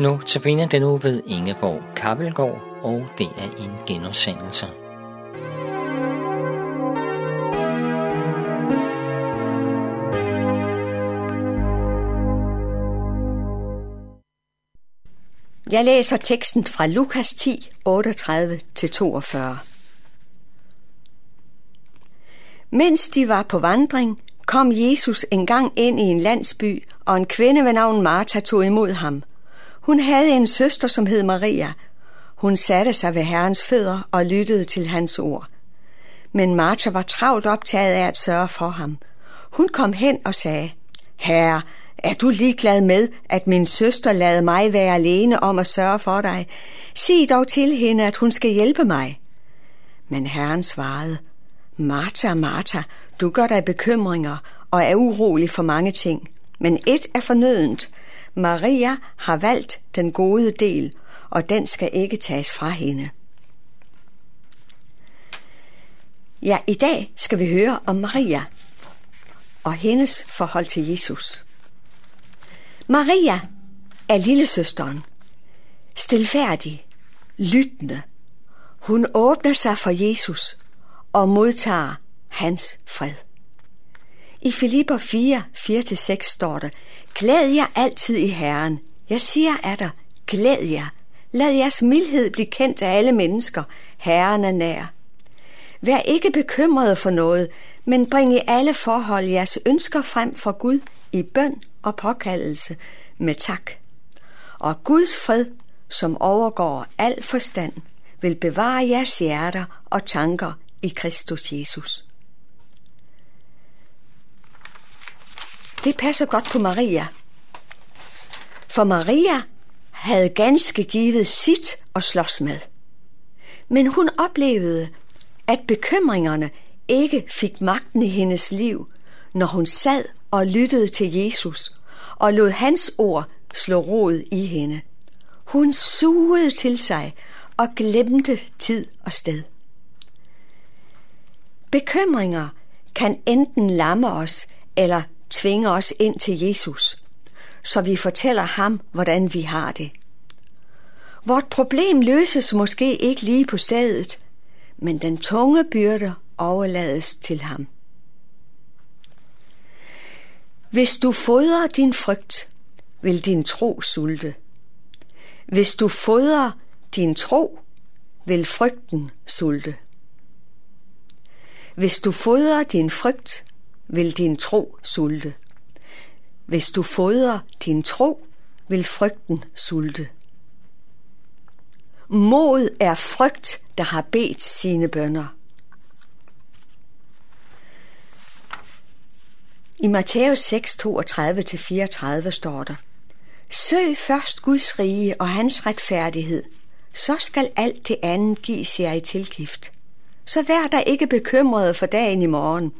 Nu tabiner den nu ved Ingeborg Kappelgaard, og det er en genudsendelse. Jeg læser teksten fra Lukas 10, 38-42. Mens de var på vandring, kom Jesus en gang ind i en landsby, og en kvinde ved navn Martha tog imod ham. Hun havde en søster, som hed Maria. Hun satte sig ved Herrens fødder og lyttede til hans ord. Men Martha var travlt optaget af at sørge for ham. Hun kom hen og sagde, Herre, er du ligeglad med, at min søster lader mig være alene om at sørge for dig? Sig dog til hende, at hun skal hjælpe mig. Men Herren svarede, Martha, Martha, du gør dig bekymringer og er urolig for mange ting. Men et er fornødent. Maria har valgt den gode del, og den skal ikke tages fra hende. Ja, i dag skal vi høre om Maria og hendes forhold til Jesus. Maria er lillesøsteren, stilfærdig, lyttende. Hun åbner sig for Jesus og modtager hans fred. I Filipper 4, 4-6 står der, Glæd jer altid i Herren. Jeg siger af dig, glæd jer. Lad jeres mildhed blive kendt af alle mennesker. Herren er nær. Vær ikke bekymrede for noget, men bring i alle forhold jeres ønsker frem for Gud i bøn og påkaldelse med tak. Og Guds fred, som overgår al forstand, vil bevare jeres hjerter og tanker i Kristus Jesus. Det passer godt på Maria. For Maria havde ganske givet sit at slås med. Men hun oplevede, at bekymringerne ikke fik magten i hendes liv, når hun sad og lyttede til Jesus og lod hans ord slå rod i hende. Hun sugede til sig og glemte tid og sted. Bekymringer kan enten lamme os eller tvinge os ind til Jesus, så vi fortæller ham, hvordan vi har det. Vort problem løses måske ikke lige på stedet, men den tunge byrde overlades til ham. Hvis du fodrer din frygt, vil din tro sulte. Hvis du fodrer din tro, vil frygten sulte. Hvis du fodrer din frygt, vil din tro sulte. Hvis du fodrer din tro, vil frygten sulte. Mod er frygt, der har bedt sine bønder. I Matthæus 6, 32-34 står der, Søg først Guds rige og hans retfærdighed, så skal alt det andet gives jer i tilgift. Så vær der ikke bekymret for dagen i morgen.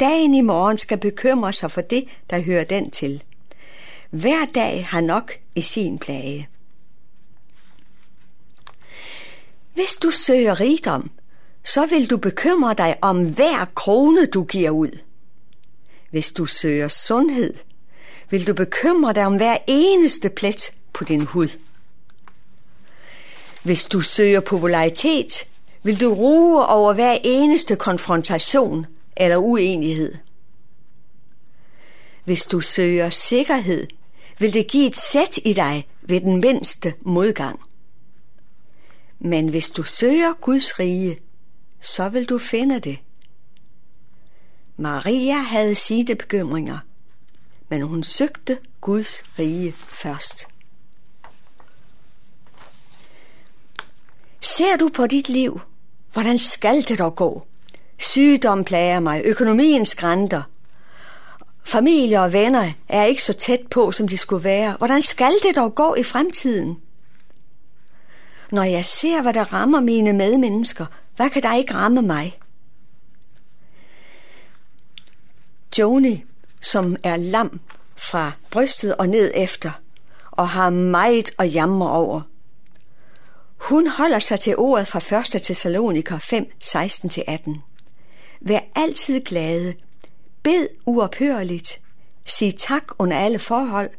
Dagen i morgen skal bekymre sig for det, der hører den til. Hver dag har nok i sin plage. Hvis du søger rigdom, så vil du bekymre dig om hver krone, du giver ud. Hvis du søger sundhed, vil du bekymre dig om hver eneste plet på din hud. Hvis du søger popularitet, vil du ruge over hver eneste konfrontation eller uenighed. Hvis du søger sikkerhed, vil det give et sæt i dig ved den mindste modgang. Men hvis du søger Guds rige, så vil du finde det. Maria havde sine bekymringer, men hun søgte Guds rige først. Ser du på dit liv, hvordan skal det dog gå? Sygdom plager mig, økonomien skrænter. Familie og venner er ikke så tæt på, som de skulle være. Hvordan skal det dog gå i fremtiden? Når jeg ser, hvad der rammer mine medmennesker, hvad kan der ikke ramme mig? Joni, som er lam fra brystet og ned efter, og har meget at jamre over. Hun holder sig til ordet fra 1. Thessaloniker 5, 16-18. Vær altid glade. Bed uophørligt. Sig tak under alle forhold.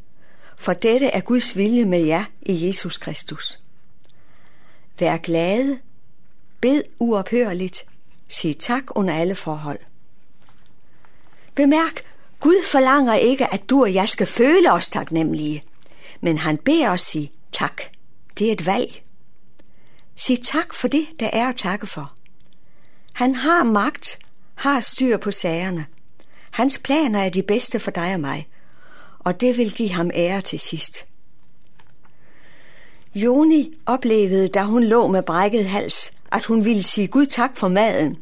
for dette er Guds vilje med jer i Jesus Kristus. Vær glade, bed uophørligt, sig tak under alle forhold. Bemærk, Gud forlanger ikke, at du og jeg skal føle os taknemmelige, men han beder os sige tak. Det er et valg. Sig tak for det, der er at takke for. Han har magt, har styr på sagerne. Hans planer er de bedste for dig og mig, og det vil give ham ære til sidst. Joni oplevede, da hun lå med brækket hals, at hun ville sige Gud tak for maden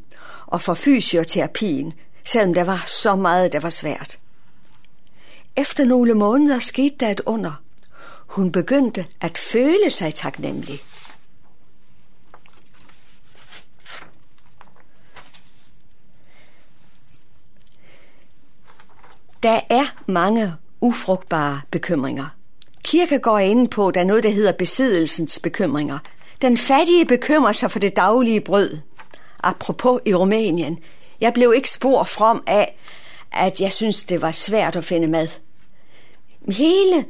og for fysioterapien, selvom der var så meget, der var svært. Efter nogle måneder skete der et under. Hun begyndte at føle sig taknemmelig. Der er mange ufrugtbare bekymringer. Kirke går ind på, der er noget, der hedder besiddelsens bekymringer. Den fattige bekymrer sig for det daglige brød. Apropos i Rumænien. Jeg blev ikke spor from af, at jeg synes, det var svært at finde mad. Hele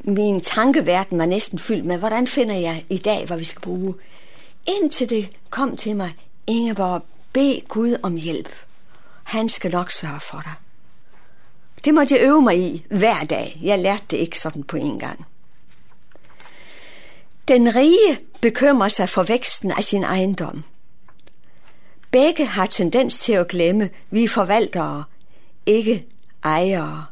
min tankeverden var næsten fyldt med, hvordan finder jeg i dag, hvad vi skal bruge. Indtil det kom til mig, Ingeborg, bed Gud om hjælp. Han skal nok sørge for dig. Det måtte jeg øve mig i hver dag. Jeg lærte det ikke sådan på en gang. Den rige bekymrer sig for væksten af sin ejendom. Begge har tendens til at glemme, vi er forvaltere, ikke ejere.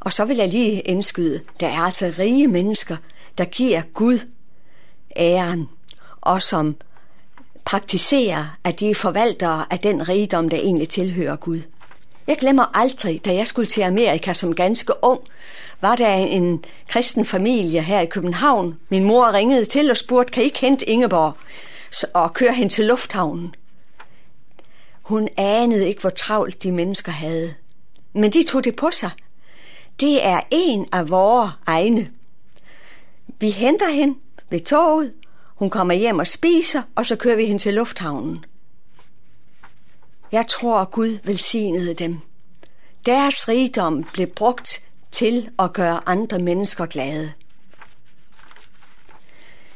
Og så vil jeg lige indskyde, der er altså rige mennesker, der giver Gud æren, og som praktiserer, at de er forvaltere af den rigdom, der egentlig tilhører Gud. Jeg glemmer aldrig, da jeg skulle til Amerika som ganske ung, var der en kristen familie her i København. Min mor ringede til og spurgte, kan I ikke hente Ingeborg og køre hende til lufthavnen? Hun anede ikke, hvor travlt de mennesker havde. Men de tog det på sig. Det er en af vores egne. Vi henter hende ved toget. Hun kommer hjem og spiser, og så kører vi hende til lufthavnen. Jeg tror, Gud velsignede dem. Deres rigdom blev brugt til at gøre andre mennesker glade.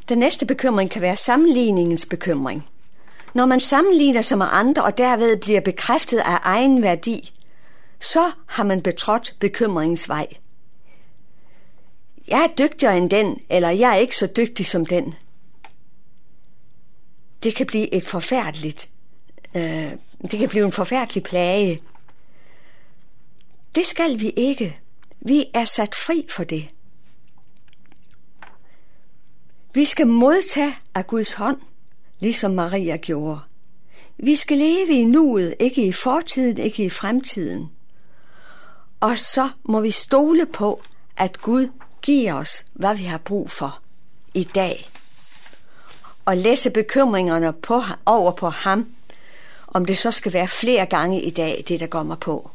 Den næste bekymring kan være sammenligningens bekymring. Når man sammenligner sig med andre og derved bliver bekræftet af egen værdi, så har man betrådt bekymringens vej. Jeg er dygtigere end den, eller jeg er ikke så dygtig som den. Det kan blive et forfærdeligt Øh, det kan blive en forfærdelig plage. Det skal vi ikke. Vi er sat fri for det. Vi skal modtage af Guds hånd, ligesom Maria gjorde. Vi skal leve i nuet, ikke i fortiden, ikke i fremtiden. Og så må vi stole på, at Gud giver os, hvad vi har brug for i dag. Og læse bekymringerne på, over på ham, om det så skal være flere gange i dag, det der går mig på.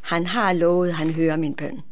Han har lovet, han hører min bøn.